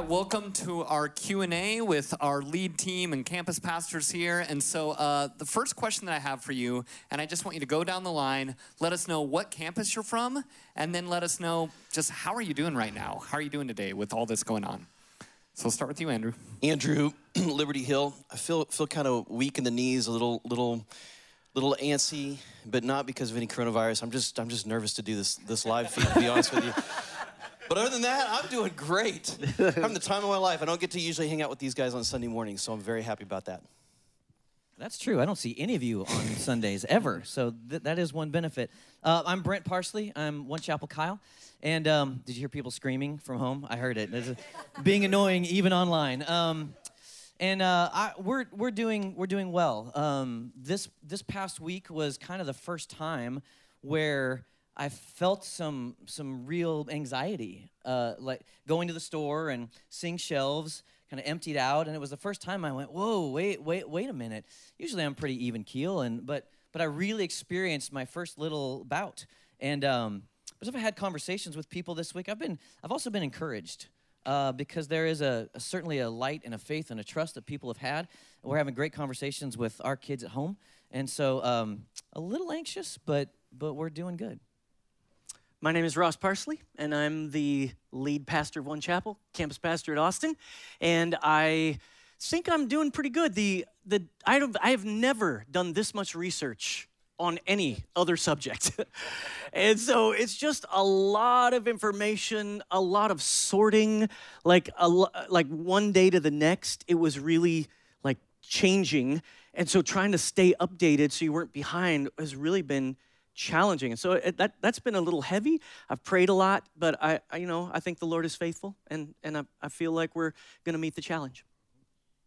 right, welcome to our Q&A with our lead team and campus pastors here. And so uh, the first question that I have for you, and I just want you to go down the line, let us know what campus you're from, and then let us know just how are you doing right now? How are you doing today with all this going on? So we'll start with you, Andrew. Andrew, Liberty Hill. I feel feel kind of weak in the knees, a little little little antsy, but not because of any coronavirus. I'm just I'm just nervous to do this this live feed. To be honest with you. But other than that, I'm doing great. Having the time of my life. I don't get to usually hang out with these guys on Sunday mornings, so I'm very happy about that. That's true. I don't see any of you on Sundays ever. So th- that is one benefit. Uh, I'm Brent Parsley. I'm One Chapel Kyle. And um, did you hear people screaming from home? I heard it. It's being annoying even online. Um, and uh, I, we're, we're, doing, we're doing well. Um, this, this past week was kind of the first time where I felt some some real anxiety, uh, like going to the store and seeing shelves kind of emptied out, and it was the first time I went, "Whoa, wait, wait, wait a minute." Usually I'm pretty even keel, and but but I really experienced my first little bout, and um, but I've had conversations with people this week. I've been I've also been encouraged. Uh, because there is a, a, certainly a light and a faith and a trust that people have had. We're having great conversations with our kids at home, and so um, a little anxious, but but we're doing good. My name is Ross Parsley, and I'm the lead pastor of One Chapel, campus pastor at Austin. And I think I'm doing pretty good. The, the, I, have, I have never done this much research on any other subject. and so it's just a lot of information, a lot of sorting, like a, like one day to the next, it was really like changing. And so trying to stay updated so you weren't behind has really been challenging. And so it, that, that's been a little heavy. I've prayed a lot, but I, I you know, I think the Lord is faithful, and, and I, I feel like we're going to meet the challenge.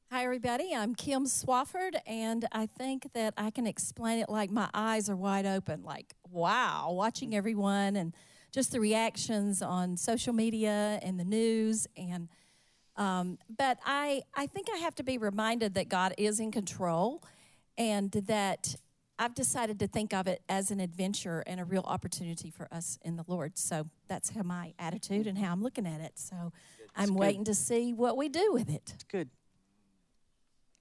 Hi, everybody. I'm Kim Swafford, and I think that I can explain it like my eyes are wide open. Like, wow, watching everyone and just the reactions on social media and the news. And, um, but I, I think I have to be reminded that God is in control and that I've decided to think of it as an adventure and a real opportunity for us in the Lord. So that's how my attitude and how I'm looking at it. So I'm good. waiting to see what we do with it. It's good.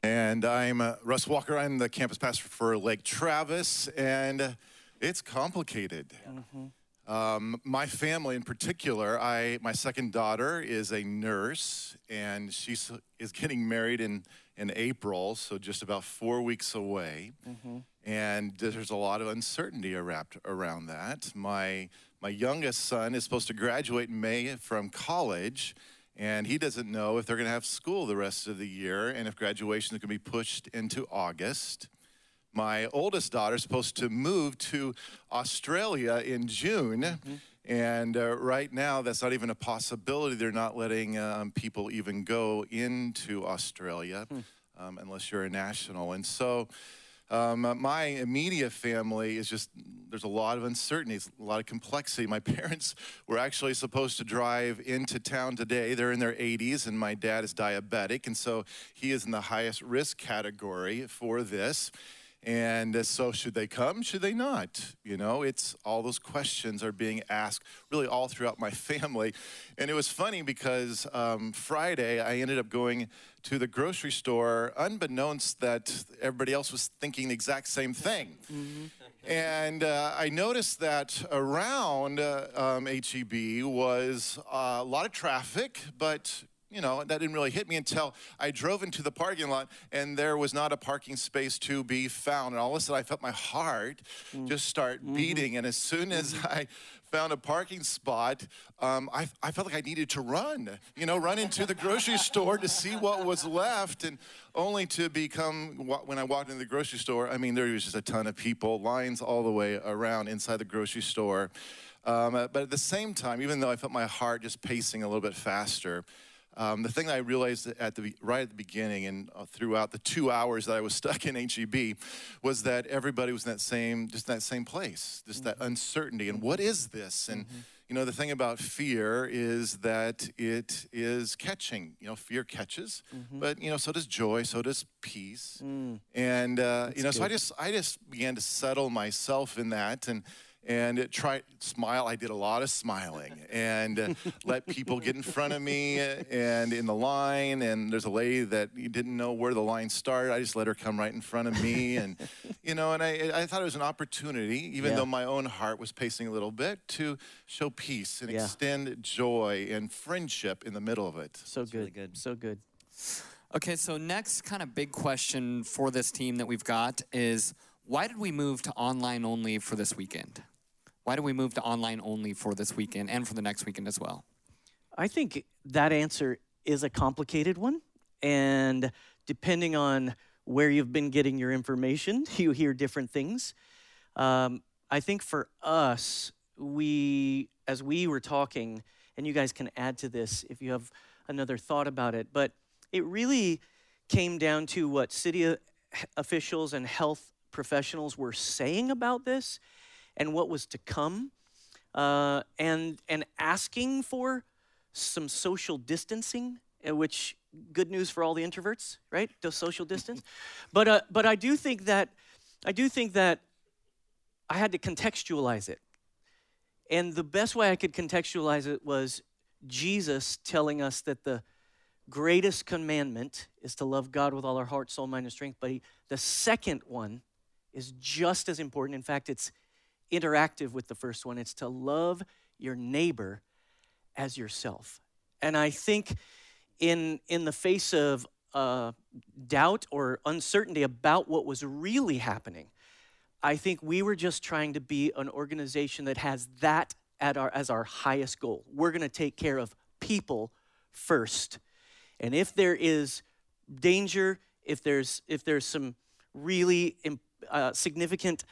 And I'm uh, Russ Walker. I'm the campus pastor for Lake Travis, and it's complicated. Mm-hmm. Um, my family, in particular, I my second daughter is a nurse, and she is getting married in in April, so just about four weeks away. Mm-hmm and there's a lot of uncertainty wrapped around that. My my youngest son is supposed to graduate in May from college, and he doesn't know if they're going to have school the rest of the year and if graduation is going to be pushed into August. My oldest daughter is supposed to move to Australia in June. Mm-hmm. And uh, right now, that's not even a possibility. They're not letting um, people even go into Australia mm. um, unless you're a national. And so, um, my immediate family is just, there's a lot of uncertainties, a lot of complexity. My parents were actually supposed to drive into town today. They're in their 80s, and my dad is diabetic, and so he is in the highest risk category for this. And uh, so, should they come? Should they not? You know, it's all those questions are being asked really all throughout my family. And it was funny because um, Friday I ended up going to the grocery store, unbeknownst that everybody else was thinking the exact same thing. Mm-hmm. and uh, I noticed that around uh, um, HEB was uh, a lot of traffic, but you know, that didn't really hit me until I drove into the parking lot and there was not a parking space to be found. And all of a sudden, I felt my heart mm. just start mm-hmm. beating. And as soon as mm-hmm. I found a parking spot, um, I, I felt like I needed to run, you know, run into the grocery store to see what was left. And only to become, when I walked into the grocery store, I mean, there was just a ton of people, lines all the way around inside the grocery store. Um, but at the same time, even though I felt my heart just pacing a little bit faster, um, the thing that I realized at the right at the beginning and uh, throughout the two hours that I was stuck in HEB was that everybody was in that same just that same place, just mm-hmm. that uncertainty. And what is this? And mm-hmm. you know, the thing about fear is that it is catching. You know, fear catches, mm-hmm. but you know, so does joy, so does peace. Mm. And uh, you know, good. so I just I just began to settle myself in that and and try smile. I did a lot of smiling and uh, let people get in front of me and in the line. And there's a lady that you didn't know where the line started. I just let her come right in front of me, and you know, and I, I thought it was an opportunity, even Yeah. though my own heart was pacing a little bit, to show peace and Yeah. extend joy and friendship in the middle of it. So good. really good. So good. Okay, so next kind of big question for this team that we've got is why did we move to online only for this weekend? Why did we move to online only for this weekend and for the next weekend as well? I think that answer is a complicated one. And depending on where you've been getting your information, you hear different things. Um, I think for us, we, as we were talking, and you guys can add to this if you have another thought about it, but it really came down to what city officials and health professionals were saying about this and what was to come, uh, and and asking for some social distancing, uh, which good news for all the introverts, right? The social distance. but uh, but I do think that I do think that I had to contextualize it, and the best way I could contextualize it was Jesus telling us that the greatest commandment is to love God with all our heart, soul, mind, and strength. But he, the second one is just as important. In fact, it's interactive with the first one. It's to love your neighbor as yourself. And I think in in the face of uh, doubt or uncertainty about what was really happening, I think we were just trying to be an organization that has that at our as our highest goal. We're going to take care of people first. And if there is danger, if there's if there's some really im- uh, significant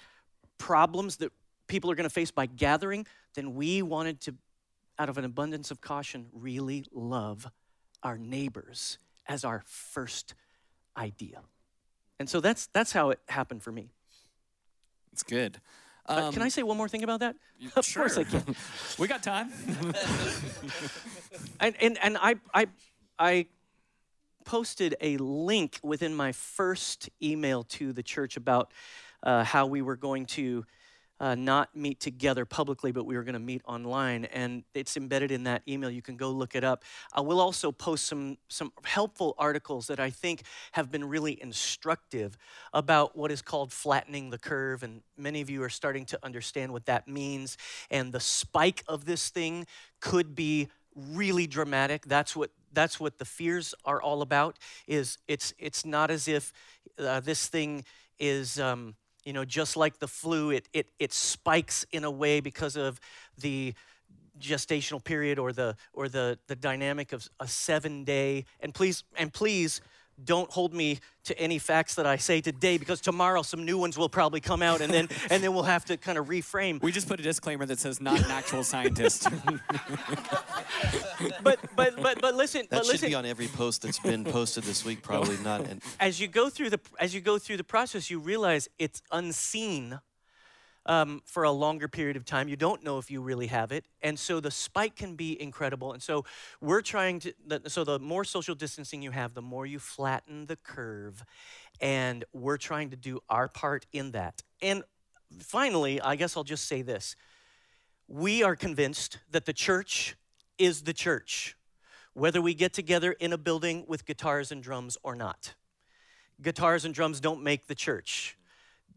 problems that people are going to face by gathering, then we wanted to, out of an abundance of caution, really love our neighbors as our first idea. And so that's that's how it happened for me. It's good. Uh, can I say one more thing about that? You- Of course I can. we got time. and and, and I, I I posted a link within my first email to the church about uh, how we were going to uh, not meet together publicly, but we were going to meet online, and it's embedded in that email. You can go look it up. I will also post some some helpful articles that I think have been really instructive about what is called flattening the curve, and many of you are starting to understand what that means. And the spike of this thing could be really dramatic. That's what that's what the fears are all about. Is it's it's not as if uh, this thing is. Um, you know, just like the flu, it, it, it spikes in a way because of the gestational period or the or the the dynamic of a seven day and please and please don't hold me to any facts that I say today because tomorrow some new ones will probably come out and then and then we'll have to kind of reframe. we just put a disclaimer that says not an actual scientist. But but but but listen, That but should listen. be on every post that's been posted this week, probably not. And as you go through the as you go through the process, you realize it's unseen um, for a longer period of time. You don't know if you really have it, and so the spike can be incredible. And so we're trying to. So the more social distancing you have, the more you flatten the curve, and we're trying to do our part in that. And finally, I guess I'll just say this: we are convinced that the church is the church, whether we get together in a building with guitars and drums or not guitars and drums don't make the church.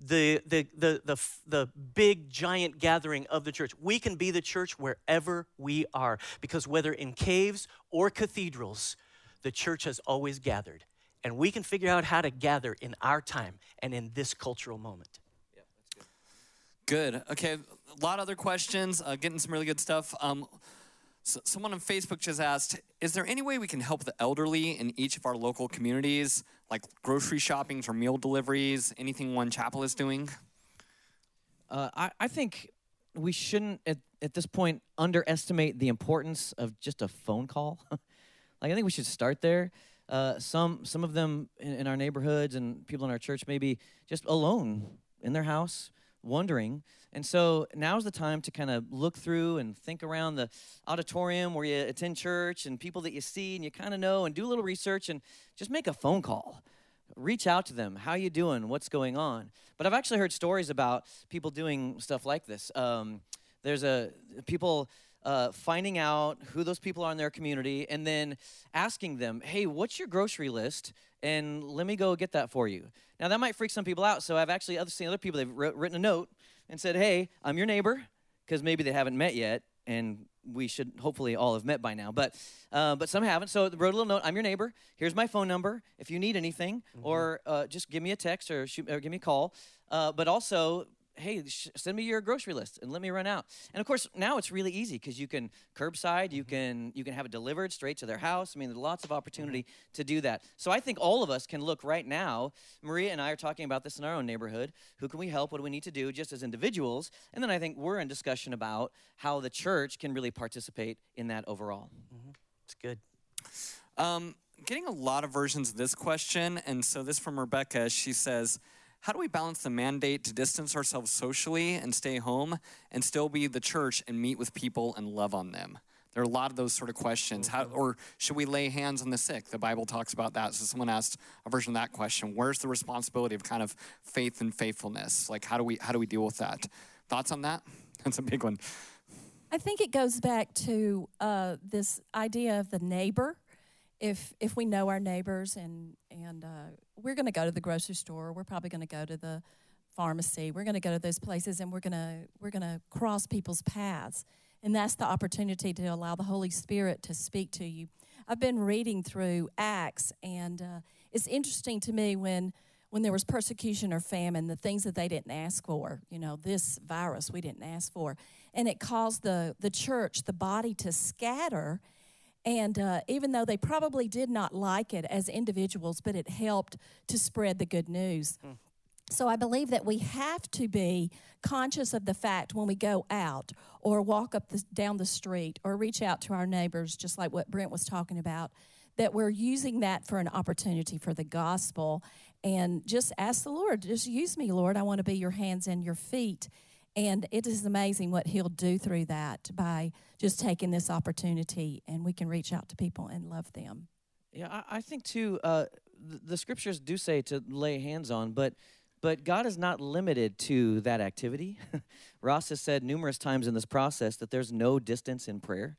The, the, the, the, the big giant gathering of the church. We can be the church wherever we are because whether in caves or cathedrals, the church has always gathered. And we can figure out how to gather in our time and in this cultural moment. Yeah, that's Good. Okay, a lot of other questions. Uh, getting some really good stuff. Um, so someone on Facebook just asked, "Is there any way we can help the elderly in each of our local communities, like grocery shopping or meal deliveries? Anything One Chapel is doing?" Uh, I, I think we shouldn't at, at this point underestimate the importance of just a phone call. like I think we should start there. Uh, some some of them in, in our neighborhoods and people in our church may be just alone in their house, wondering. And so now's the time to kind of look through and think around the auditorium where you attend church and people that you see and you kind of know and do a little research and just make a phone call reach out to them. How you doing? What's going on? But I've actually heard stories about people doing stuff like this. Um, there's a people uh, finding out who those people are in their community and then asking them, hey, what's your grocery list? And let me go get that for you. Now, that might freak some people out. So I've actually seen other people, they've written a note and said, hey, I'm your neighbor, because maybe they haven't met yet. And we should hopefully all have met by now, but uh, but some haven't. So wrote a little note. I'm your neighbor. Here's my phone number. If you need anything, mm-hmm. or uh, just give me a text or shoot or give me a call. Uh, but also hey, sh- send me your grocery list and let me run out. And of course, now it's really easy because you can curbside, you mm-hmm. can you can have it delivered straight to their house. I mean, there's lots of opportunity mm-hmm. to do that. So I think all of us can look right now. Maria and I are talking about this in our own neighborhood. Who can we help? What do we need to do just as individuals? And then I think we're in discussion about how the church can really participate in that overall. Mm-hmm. It's good. Um, getting a lot of versions of this question, and so this from Rebecca. She says how do we balance the mandate to distance ourselves socially and stay home and still be the church and meet with people and love on them? There are a lot of those sort of questions. How, mm-hmm. or should we lay hands on the sick? The Bible talks about that. So someone asked a version of that question. Where's the responsibility of kind of faith and faithfulness? Like how do we how do we deal with that? Thoughts on that? That's a big one. I think it goes back to uh, this idea of the neighbor. If if we know our neighbors and and uh, we're going to go to the grocery store. We're probably going to go to the pharmacy. We're going to go to those places and we're going to we're going to cross people's paths. And that's the opportunity to allow the Holy Spirit to speak to you. I've been reading through Acts and uh, it's interesting to me when when there was persecution or famine, the things that they didn't ask for, you know, this virus we didn't ask for, and it caused the the church, the body to scatter and uh, even though they probably did not like it as individuals, but it helped to spread the good news. Mm. So I believe that we have to be conscious of the fact when we go out or walk up the, down the street or reach out to our neighbors, just like what Brent was talking about, that we're using that for an opportunity for the gospel. And just ask the Lord, just use me, Lord. I want to be your hands and your feet. And it is amazing what He'll do through that by just taking this opportunity, and we can reach out to people and love them. Yeah, I, I think too. Uh, the, the scriptures do say to lay hands on, but but God is not limited to that activity. Ross has said numerous times in this process that there's no distance in prayer.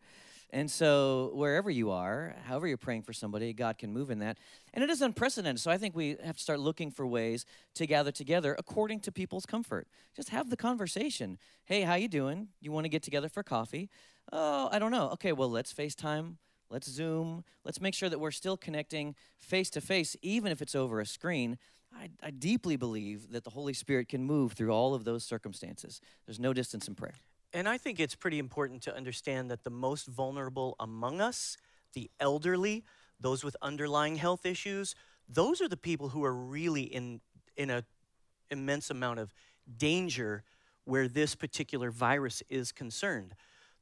And so, wherever you are, however you're praying for somebody, God can move in that. And it is unprecedented. So, I think we have to start looking for ways to gather together according to people's comfort. Just have the conversation. Hey, how you doing? You want to get together for coffee? Oh, I don't know. Okay, well, let's FaceTime. Let's Zoom. Let's make sure that we're still connecting face to face, even if it's over a screen. I, I deeply believe that the Holy Spirit can move through all of those circumstances. There's no distance in prayer. And I think it's pretty important to understand that the most vulnerable among us, the elderly, those with underlying health issues, those are the people who are really in in a immense amount of danger where this particular virus is concerned.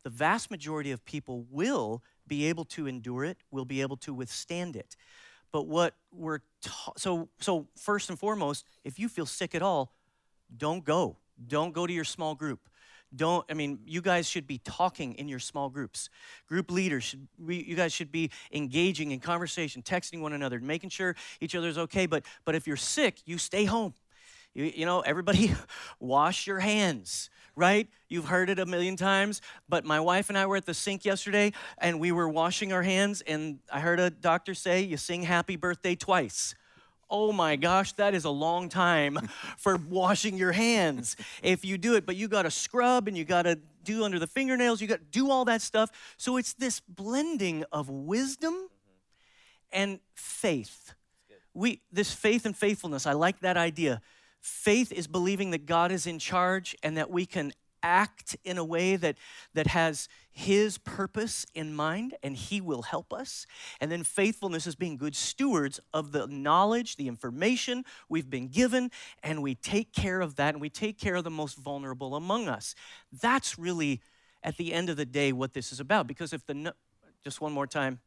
The vast majority of people will be able to endure it, will be able to withstand it. But what we're so so first and foremost, if you feel sick at all, don't go. Don't go to your small group don't i mean you guys should be talking in your small groups. Group leaders should we, you guys should be engaging in conversation texting one another making sure each other's okay. But but if you're sick you stay home. You, you know everybody wash your hands right? You've heard it a million times but my wife and i were at the sink yesterday and we were washing our hands and i heard a doctor say you sing happy birthday twice oh my gosh, that is a long time for washing your hands if you do it. But you got to scrub and you got to do under the fingernails, you got to do all that stuff. So it's this blending of wisdom and faith. We this faith and faithfulness, I like that idea. Faith is believing that God is in charge and that we can act in a way that, that has His purpose in mind and He will help us. And then faithfulness is being good stewards of the knowledge, the information we've been given, and we take care of that and we take care of the most vulnerable among us. That's really, at the end of the day, what this is about. Because if the, just one more time,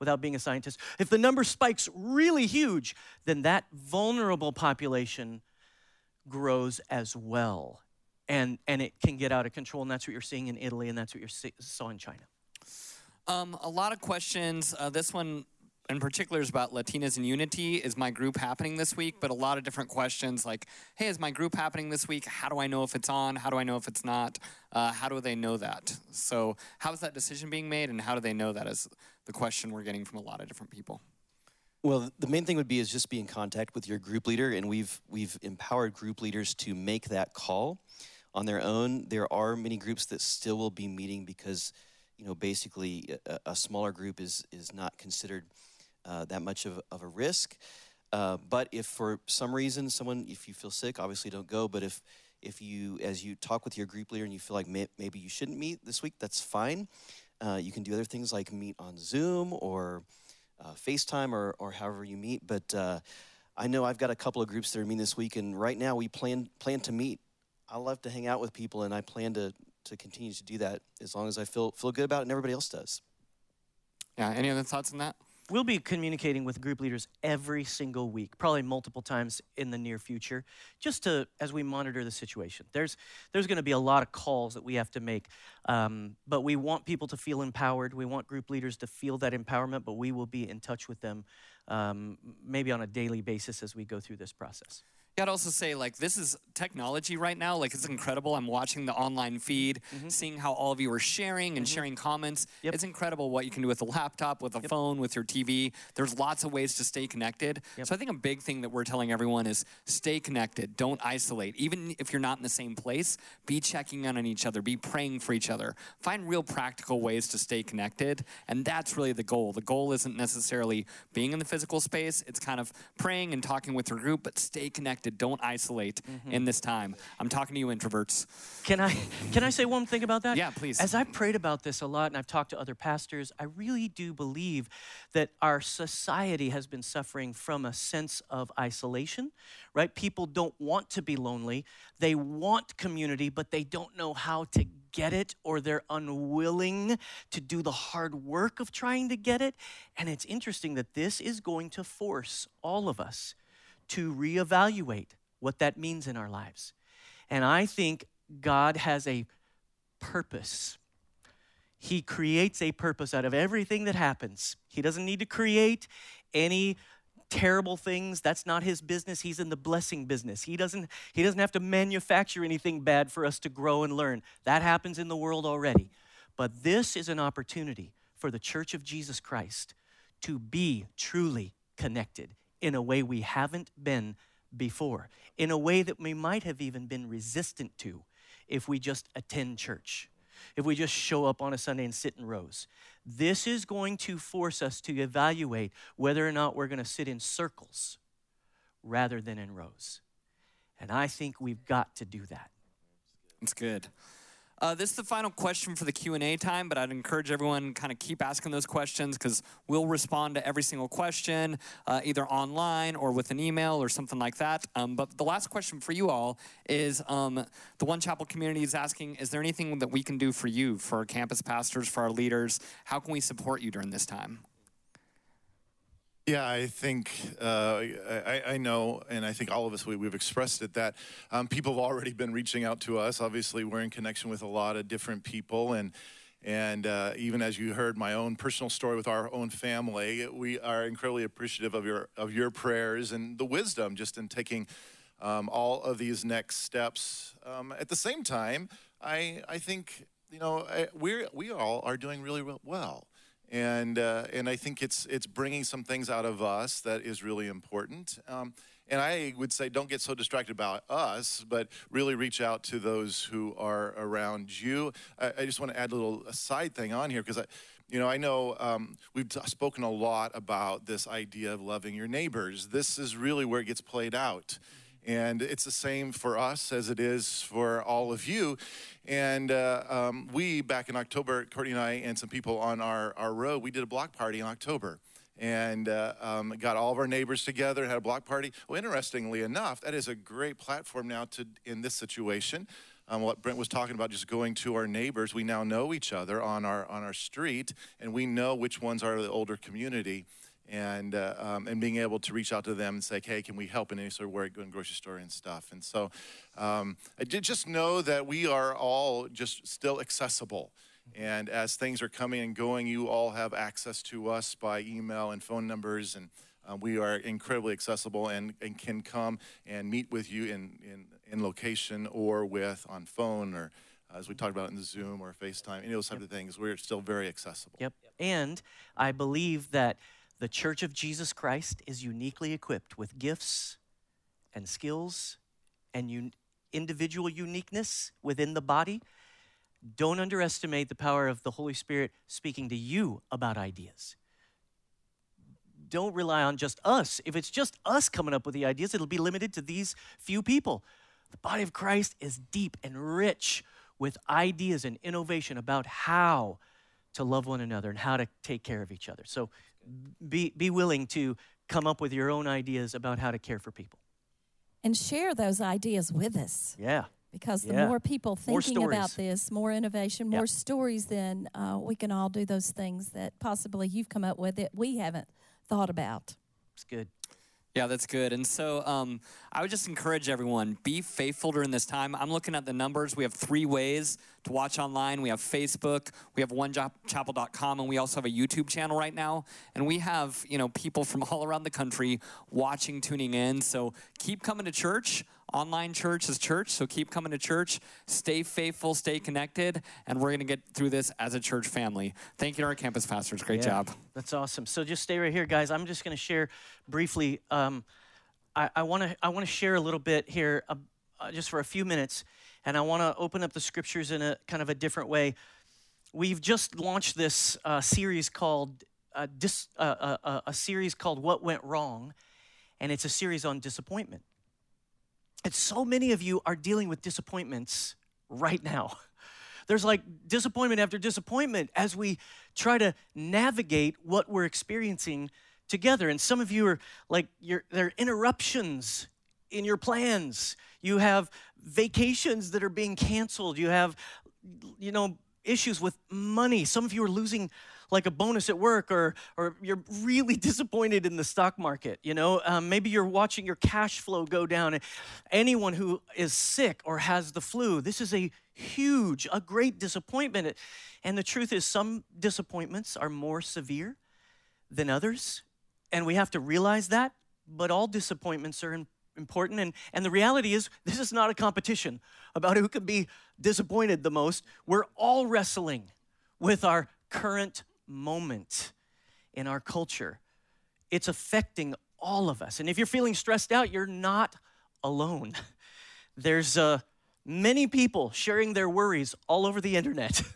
without being a scientist, if the number spikes really huge, then that vulnerable population grows as well and and it can get out of control and that's what you're seeing in italy and that's what you saw in china um, a lot of questions uh, this one in particular is about Latinas in Unity. Is my group happening this week? But a lot of different questions like, hey, is my group happening this week? How do I know if it's on? How do I know if it's not? Uh, how do they know that? So, how is that decision being made, and how do they know that? Is the question we're getting from a lot of different people. Well, the main thing would be is just be in contact with your group leader, and we've we've empowered group leaders to make that call on their own. There are many groups that still will be meeting because, you know, basically a, a smaller group is is not considered uh, that much of, of a risk. Uh, but if for some reason someone, if you feel sick, obviously don't go. But if if you, as you talk with your group leader and you feel like may, maybe you shouldn't meet this week, that's fine. Uh, you can do other things like meet on Zoom or uh, FaceTime or, or however you meet. But uh, I know I've got a couple of groups that are meeting this week, and right now we plan plan to meet. I love to hang out with people, and I plan to to continue to do that as long as I feel feel good about it, and everybody else does. Yeah. Any other thoughts on that? We'll be communicating with group leaders every single week, probably multiple times in the near future, just to as we monitor the situation. There's there's going to be a lot of calls that we have to make, um, but we want people to feel empowered. We want group leaders to feel that empowerment, but we will be in touch with them um, maybe on a daily basis as we go through this process. I'd also say like this is technology right now. Like it's incredible. I'm watching the online feed, Mm-hmm. seeing how all of you are sharing and sharing comments. Yep. It's incredible what you can do with a laptop, with a phone, with your TV. There's lots of ways to stay connected. Yep. So I think a big thing that we're telling everyone is stay connected. Don't isolate. Even if you're not in the same place, be checking in on each other. Be praying for each other. Find real practical ways to stay connected, and that's really the goal. The goal isn't necessarily being in the physical space. It's kind of praying and talking with your group, but stay connected. Don't isolate Mm-hmm. in this time. I'm talking to you, introverts. Can I can I say one thing about that? Yeah, please. As I prayed about this a lot and I've talked to other pastors, I really do believe that our society has been suffering from a sense of isolation, right? People don't want to be lonely. They want community, but they don't know how to get it or they're unwilling to do the hard work of trying to get it. And it's interesting that this is going to force all of us to reevaluate what that means in our lives. And I think God has a purpose. He creates a purpose out of everything that happens. He doesn't need to create any terrible things. That's not his business. He's in the blessing business. He doesn't he doesn't have to manufacture anything bad for us to grow and learn. That happens in the world already. But this is an opportunity for the church of Jesus Christ to be truly connected in a way we haven't been before, in a way that we might have even been resistant to if we just attend church, if we just show up on a Sunday and sit in rows. This is going to force us to evaluate whether or not we're going to sit in circles rather than in rows. And I think we've got to do that. It's good. Uh, this is the final question for the q&a time but i'd encourage everyone kind of keep asking those questions because we'll respond to every single question uh, either online or with an email or something like that. Um, but the last question for you all is um, the one chapel community is asking is there anything that we can do for you for our campus pastors for our leaders? How can we support you during this time Yeah, I think uh, I, I know, and I think all of us we, we've expressed it that um, people have already been reaching out to us. Obviously, we're in connection with a lot of different people, and and uh, even as you heard my own personal story with our own family, we are incredibly appreciative of your of your prayers and the wisdom just in taking um, all of these next steps. Um, at the same time, I I think you know we're we all are doing really well and uh, and I think it's it's bringing some things out of us that is really important. Um, and I would say, don't get so distracted about us, but really reach out to those who are around you. I, I just want to add a little side thing on here because I, you know, I know um, we've t- spoken a lot about this idea of loving your neighbors. This is really where it gets played out. And it's the same for us as it is for all of you. And uh, um, we, back in October, Courtney and I and some people on our, our road, we did a block party in October and uh, um, got all of our neighbors together had a block party. Well, interestingly enough, that is a great platform now to in this situation. Um, what Brent was talking about, just going to our neighbors, we now know each other on our on our street, and we know which ones are the older community and uh, um, and being able to reach out to them and say, hey, can we help in any sort of way, go in grocery store and stuff. And so um, I did just know that we are all just still accessible. And as things are coming and going, you all have access to us by email and phone numbers. And uh, we are incredibly accessible and, and can come and meet with you in, in, in location or with on phone or as we talked about in the Zoom or FaceTime, any of those type of things. We're still very accessible. Yep. And I believe that the Church of Jesus Christ is uniquely equipped with gifts and skills and un- individual uniqueness within the body. Don't underestimate the power of the Holy Spirit speaking to you about ideas. Don't rely on just us. If it's just us coming up with the ideas, it'll be limited to these few people. The body of Christ is deep and rich with ideas and innovation about how to love one another and how to take care of each other. So be, be willing to come up with your own ideas about how to care for people. And share those ideas with us. Yeah. Because the Yeah. more people More thinking about this, more innovation, more stories, then uh, we can all do those things that possibly you've come up with that we haven't thought about. It's good. Yeah, that's good. And so um, I would just encourage everyone be faithful during this time. I'm looking at the numbers. We have three ways to watch online. We have Facebook, we have onechapel.com, and we also have a YouTube channel right now. And we have you know people from all around the country watching, tuning in. So keep coming to church. Online church is church, so keep coming to church. Stay faithful, stay connected, and we're going to get through this as a church family. Thank you to our campus pastors. Great Yeah, job. That's awesome. So just stay right here, guys. I'm just going to share briefly. Um, I want to I want to share a little bit here, uh, uh, just for a few minutes, and I want to open up the scriptures in a kind of a different way. We've just launched this uh, series called uh, dis, uh, uh, uh, a series called "What Went Wrong," and it's a series on disappointment. And so many of you are dealing with disappointments right now. There's like disappointment after disappointment as we try to navigate what we're experiencing together. And some of you are like, you're, there are interruptions in your plans. You have vacations that are being canceled. You have, you know, issues with money. Some of you are losing like a bonus at work or or you're really disappointed in the stock market you know? Um, maybe you're watching your cash flow go down. Anyone who is sick or has the flu this is a huge a great disappointment. And the truth is some disappointments are more severe than others and we have to realize that but all disappointments are important. And, and the reality is this is not a competition about who can be disappointed the most. We're all wrestling with our current moment in our culture it's affecting all of us. And if you're feeling stressed out you're not alone. There's uh, many people sharing their worries all over the internet.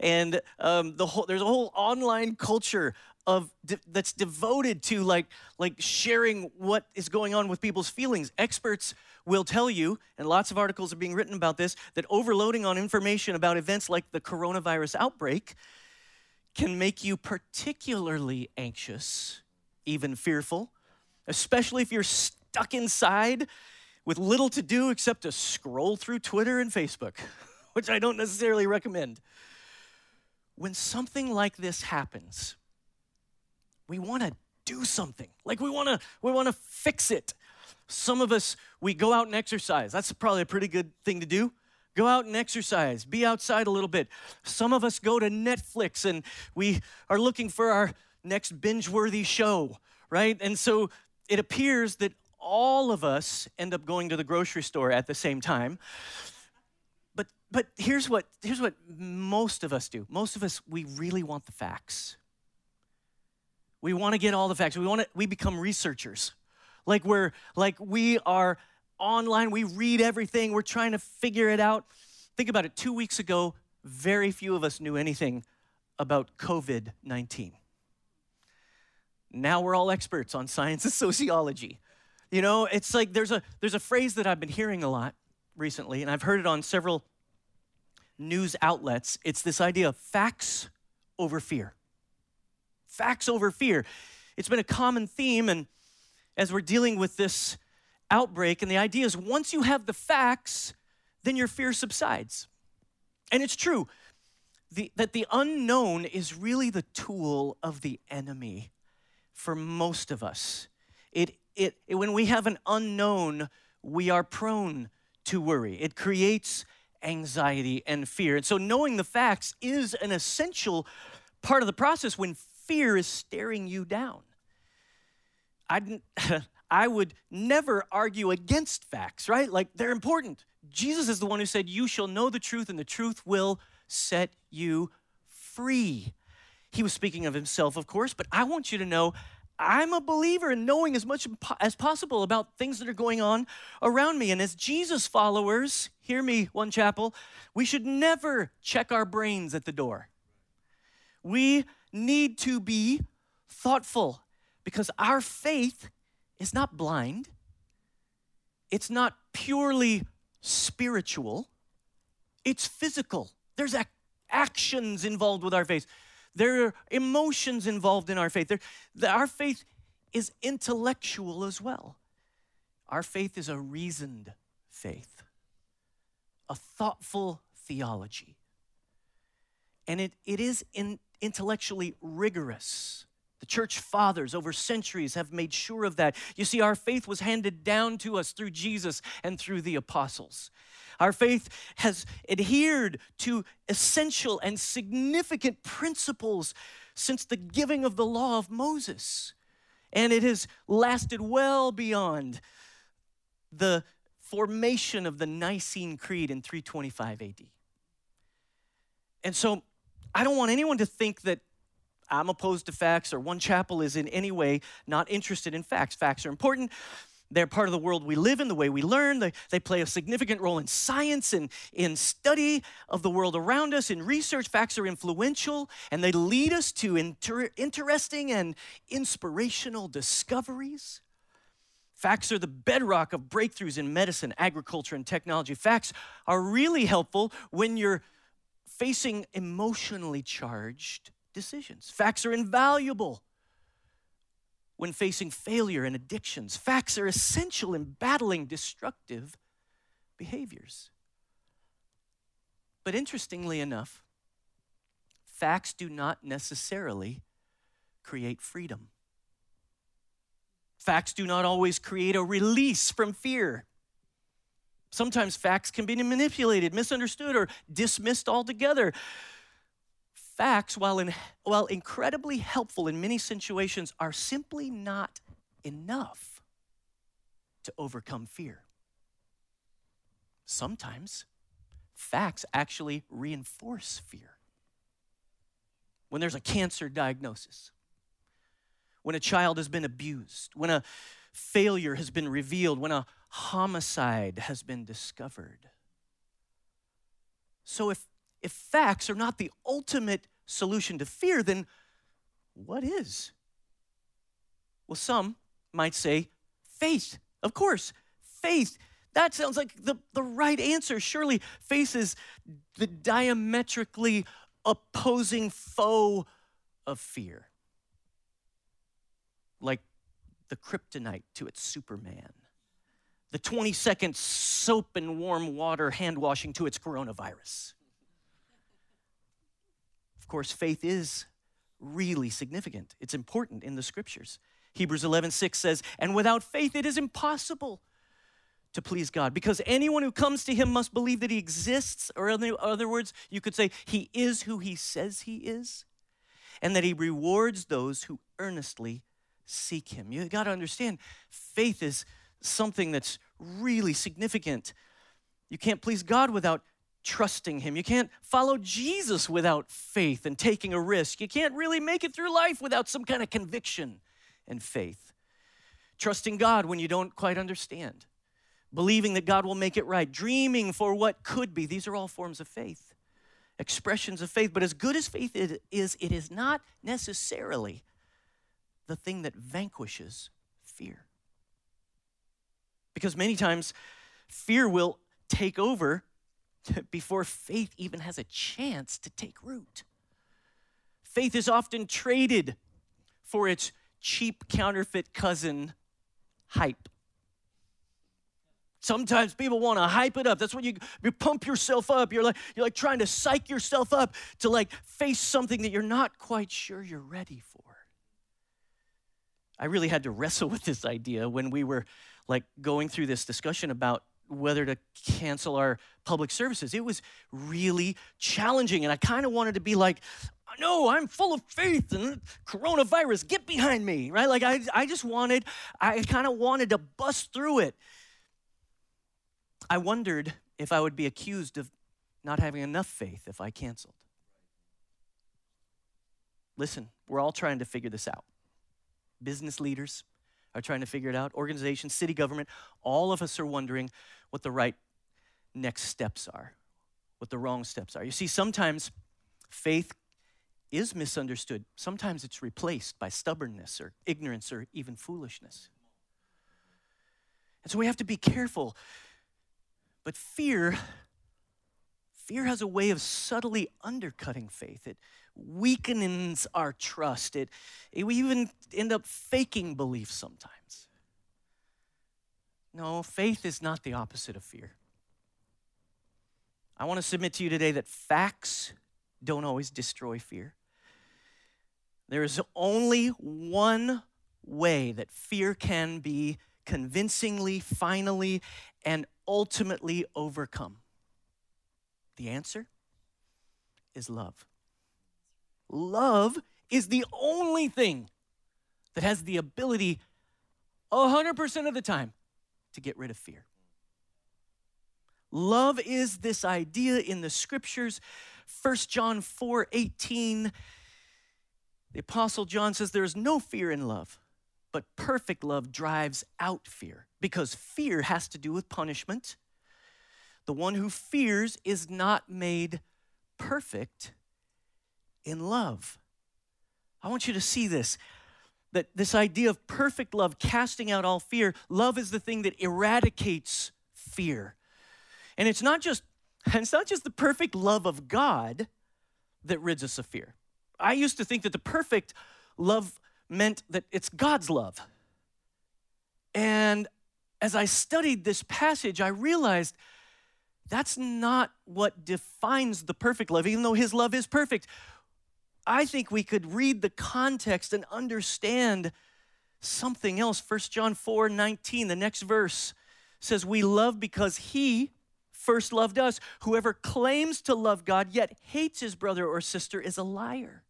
And um, the whole, there's a whole online culture of de- that's devoted to like like sharing what is going on with people's feelings. Experts will tell you and lots of articles are being written about this that overloading on information about events like the coronavirus outbreak can make you particularly anxious even fearful especially if you're stuck inside with little to do except to scroll through Twitter and Facebook, which I don't necessarily recommend. When something like this happens, we want to do something. Like we want to we want to fix it. Some of us we go out and exercise. That's probably a pretty good thing to do. Go out and exercise. Be outside a little bit. Some of us go to Netflix and we are looking for our next binge-worthy show, right? And so it appears that all of us end up going to the grocery store at the same time. But but here's what here's what most of us do. Most of us we really want the facts. We want to get all the facts. We want to we become researchers. Like we're like we are online, we read everything, we're trying to figure it out. Think about it. 2 weeks ago, very few of us knew anything about COVID-19. Now we're all experts on science and sociology. You know, it's like there's a there's a phrase that I've been hearing a lot recently, and I've heard it on several news outlets. It's this idea of facts over fear. Facts over fear. It's been a common theme, and as we're dealing with this outbreak, and the idea is once you have the facts, then your fear subsides. And it's true the, that the unknown is really the tool of the enemy for most of us. It, it, it, when we have an unknown, we are prone to worry. It creates anxiety and fear. And so knowing the facts is an essential part of the process when fear is staring you down. I, I would never argue against facts, right? Like they're important. Jesus is the one who said, You shall know the truth, and the truth will set you free. He was speaking of himself, of course, but I want you to know I'm a believer in knowing as much as possible about things that are going on around me. And as Jesus followers, hear me, One Chapel, we should never check our brains at the door. We need to be thoughtful because our faith is not blind, it's not purely spiritual, it's physical. There's ac- actions involved with our faith. There are emotions involved in our faith. There, the, our faith is intellectual as well. Our faith is a reasoned faith, a thoughtful theology. And it, it is in, intellectually rigorous. The church fathers over centuries have made sure of that. You see, our faith was handed down to us through Jesus and through the apostles. Our faith has adhered to essential and significant principles since the giving of the law of Moses. And it has lasted well beyond the formation of the Nicene Creed in 325 AD. And so I don't want anyone to think that I'm opposed to facts or one chapel is in any way not interested in facts. Facts are important. They're part of the world we live in, the way we learn. They, they play a significant role in science and in study of the world around us. In research, facts are influential and they lead us to inter- interesting and inspirational discoveries. Facts are the bedrock of breakthroughs in medicine, agriculture, and technology. Facts are really helpful when you're facing emotionally charged decisions. Facts are invaluable when facing failure and addictions. Facts are essential in battling destructive behaviors. But interestingly enough, facts do not necessarily create freedom. Facts do not always create a release from fear. Sometimes facts can be manipulated, misunderstood, or dismissed altogether facts, while, in, while incredibly helpful in many situations, are simply not enough to overcome fear. Sometimes facts actually reinforce fear. When there's a cancer diagnosis, when a child has been abused, when a failure has been revealed, when a homicide has been discovered. So if if facts are not the ultimate solution to fear, then what is? Well, some might say faith. Of course, faith. That sounds like the, the right answer. Surely faith is the diametrically opposing foe of fear. Like the kryptonite to its Superman, the 20 second soap and warm water hand washing to its coronavirus. Of course, faith is really significant. It's important in the scriptures. Hebrews 11:6 says, "And without faith it is impossible to please God, because anyone who comes to him must believe that he exists, or in other words, you could say he is who he says he is, and that he rewards those who earnestly seek him." You got to understand, faith is something that's really significant. You can't please God without trusting Him. You can't follow Jesus without faith and taking a risk. You can't really make it through life without some kind of conviction and faith. Trusting God when you don't quite understand. Believing that God will make it right. Dreaming for what could be. These are all forms of faith, expressions of faith. But as good as faith is, it is not necessarily the thing that vanquishes fear. Because many times, fear will take over before faith even has a chance to take root. Faith is often traded for its cheap counterfeit cousin, hype. Sometimes people want to hype it up. That's when you, you pump yourself up. You're like, you're like trying to psych yourself up to like face something that you're not quite sure you're ready for. I really had to wrestle with this idea when we were like going through this discussion about whether to cancel our public services. It was really challenging. And I kind of wanted to be like, no, I'm full of faith and coronavirus, get behind me, right? Like I, I just wanted, I kind of wanted to bust through it. I wondered if I would be accused of not having enough faith if I canceled. Listen, we're all trying to figure this out. Business leaders are trying to figure it out, organizations, city government, all of us are wondering what the right next steps are, what the wrong steps are. You see, sometimes faith is misunderstood. Sometimes it's replaced by stubbornness or ignorance or even foolishness. And so we have to be careful. But fear, fear has a way of subtly undercutting faith. It weakens our trust. It, it we even end up faking belief sometimes. No, faith is not the opposite of fear. I want to submit to you today that facts don't always destroy fear. There is only one way that fear can be convincingly, finally, and ultimately overcome. The answer is love. Love is the only thing that has the ability 100% of the time to get rid of fear. Love is this idea in the scriptures. 1 John 4 18 the Apostle John says there is no fear in love, but perfect love drives out fear because fear has to do with punishment. The one who fears is not made perfect in love. I want you to see this that this idea of perfect love casting out all fear, love is the thing that eradicates fear. And it's not just it's not just the perfect love of God that rids us of fear. I used to think that the perfect love meant that it's God's love. And as I studied this passage, I realized that's not what defines the perfect love, even though His love is perfect. I think we could read the context and understand something else. 1 John 4 19, the next verse says, We love because He first loved us. Whoever claims to love God yet hates his brother or sister is a liar.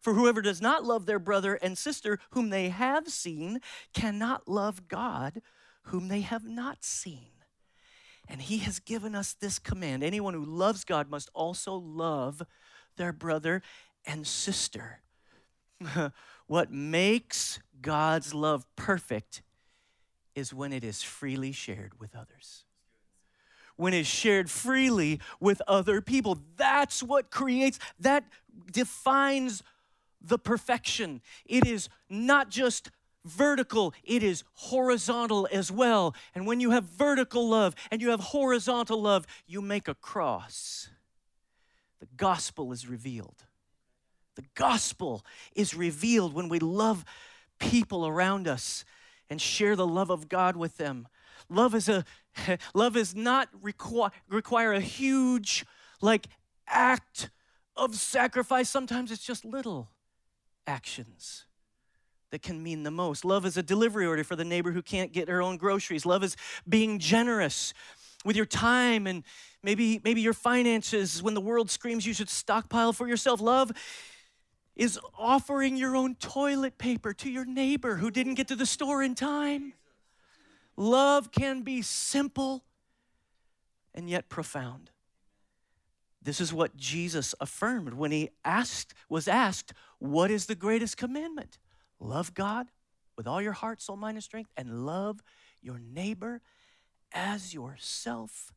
For whoever does not love their brother and sister whom they have seen cannot love God whom they have not seen. And he has given us this command anyone who loves God must also love their brother and sister. what makes God's love perfect is when it is freely shared with others when it's shared freely with other people. That's what creates, that defines the perfection. It is not just vertical, it is horizontal as well. And when you have vertical love and you have horizontal love, you make a cross. The gospel is revealed. The gospel is revealed when we love people around us and share the love of God with them. Love is a love is not require require a huge like act of sacrifice. Sometimes it's just little actions that can mean the most. Love is a delivery order for the neighbor who can't get her own groceries. Love is being generous with your time and maybe maybe your finances when the world screams you should stockpile for yourself. Love is offering your own toilet paper to your neighbor who didn't get to the store in time. Love can be simple and yet profound. This is what Jesus affirmed when he asked was asked, "What is the greatest commandment?" Love God with all your heart, soul, mind, and strength and love your neighbor as yourself.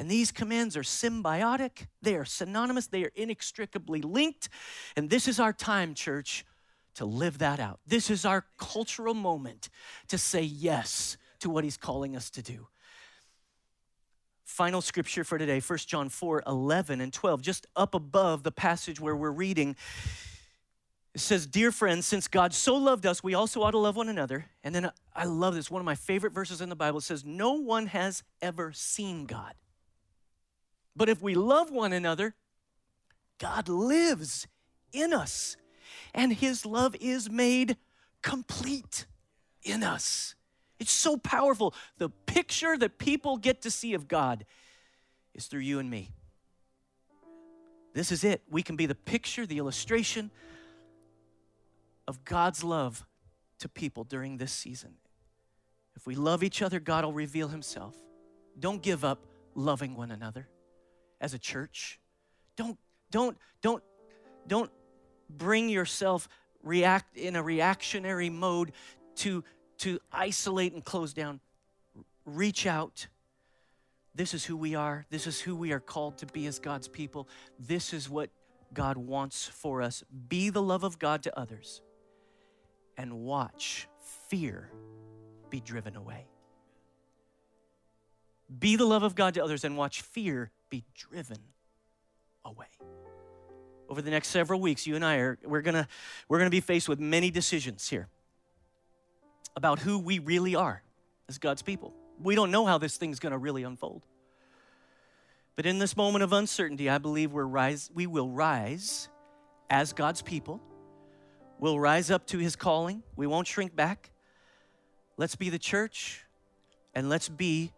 And these commands are symbiotic, they are synonymous, they are inextricably linked. And this is our time, church, to live that out. This is our cultural moment to say yes to what he's calling us to do. Final scripture for today 1 john 4 11 and 12 just up above the passage where we're reading. It says dear friends since god so loved us we also ought to love one another. And then i love this one of my favorite verses in the bible says no one has ever seen god but if we love one another god lives in us and his love is made complete in us It's so powerful. The picture that people get to see of God is through you and me. This is it. We can be the picture, the illustration of God's love to people during this season. If we love each other, God will reveal Himself. Don't give up loving one another as a church. Don't, don't, don't, don't bring yourself react in a reactionary mode to, to isolate and close down. Reach out. This is who we are. This is who we are called to be as God's people. This is what God wants for us. Be the love of God to others and watch fear be driven away. Be the love of God to others and watch fear be driven away. Over the next several weeks, you and I are we're gonna we're gonna be faced with many decisions here about who we really are as God's people. We don't know how this thing's gonna really unfold. But in this moment of uncertainty, I believe we're rise, we will rise as God's people. We'll rise up to his calling. We won't shrink back. Let's be the church and let's be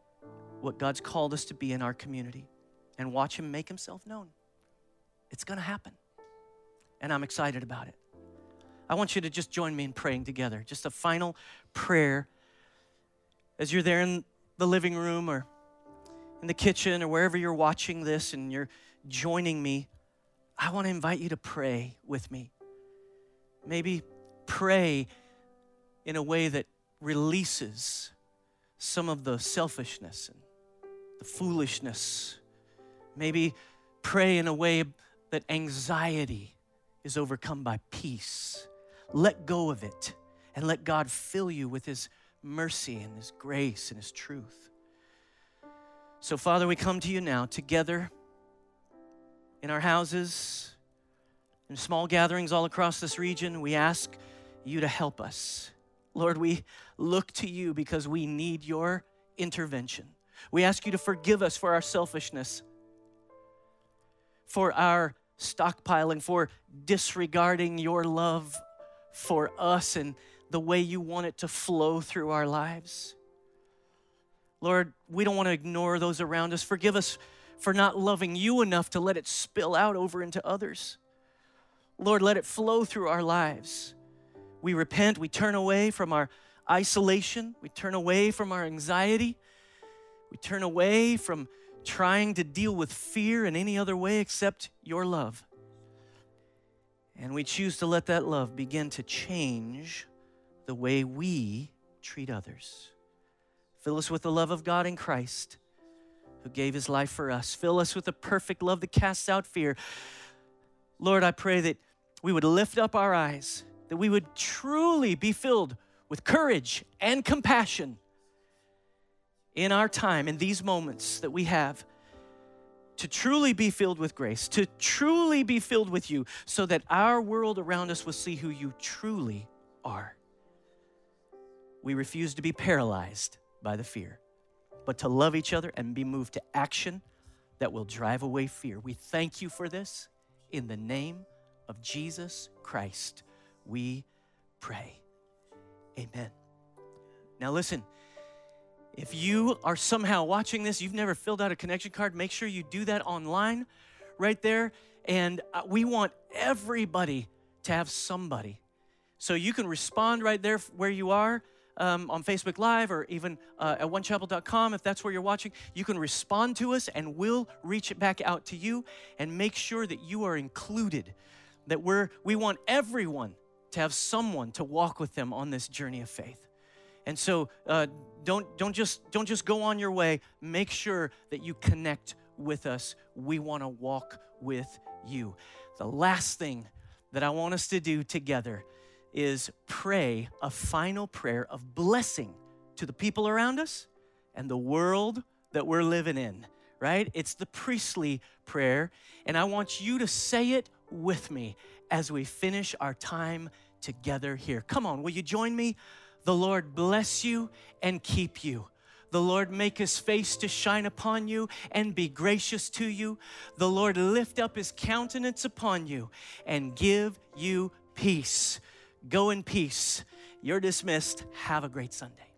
what God's called us to be in our community and watch Him make Himself known. It's gonna happen. And I'm excited about it. I want you to just join me in praying together. Just a final prayer as you're there in the living room or in the kitchen or wherever you're watching this and you're joining me. I want to invite you to pray with me. Maybe pray in a way that releases some of the selfishness and foolishness. Maybe pray in a way that anxiety is overcome by peace. Let go of it and let God fill you with His mercy and His grace and His truth. So, Father, we come to you now together in our houses, in small gatherings all across this region. We ask you to help us. Lord, we look to you because we need your intervention. We ask you to forgive us for our selfishness, for our stockpiling, for disregarding your love for us and the way you want it to flow through our lives. Lord, we don't want to ignore those around us. Forgive us for not loving you enough to let it spill out over into others. Lord, let it flow through our lives. We repent, we turn away from our isolation, we turn away from our anxiety, we turn away from trying to deal with fear in any other way except your love. And we choose to let that love begin to change the way we treat others. Fill us with the love of God in Christ who gave his life for us. Fill us with the perfect love that casts out fear. Lord, I pray that we would lift up our eyes, that we would truly be filled with courage and compassion in our time, in these moments that we have, to truly be filled with grace, to truly be filled with you, so that our world around us will see who you truly are. We refuse to be paralyzed by the fear, but to love each other and be moved to action that will drive away fear. We thank you for this. In the name of Jesus Christ, we pray. Amen. Now, listen. If you are somehow watching this, you've never filled out a connection card, make sure you do that online right there. And uh, we want everybody to have somebody. So you can respond right there where you are um, on Facebook Live or even uh, at onechapel.com if that's where you're watching. You can respond to us and we'll reach it back out to you and make sure that you are included. That we're, we want everyone to have someone to walk with them on this journey of faith. And so uh, don't, don't, just, don't just go on your way. Make sure that you connect with us. We want to walk with you. The last thing that I want us to do together is pray a final prayer of blessing to the people around us and the world that we're living in, right? It's the priestly prayer. And I want you to say it with me as we finish our time together here. Come on, will you join me? The Lord bless you and keep you. The Lord make his face to shine upon you and be gracious to you. The Lord lift up his countenance upon you and give you peace. Go in peace. You're dismissed. Have a great Sunday.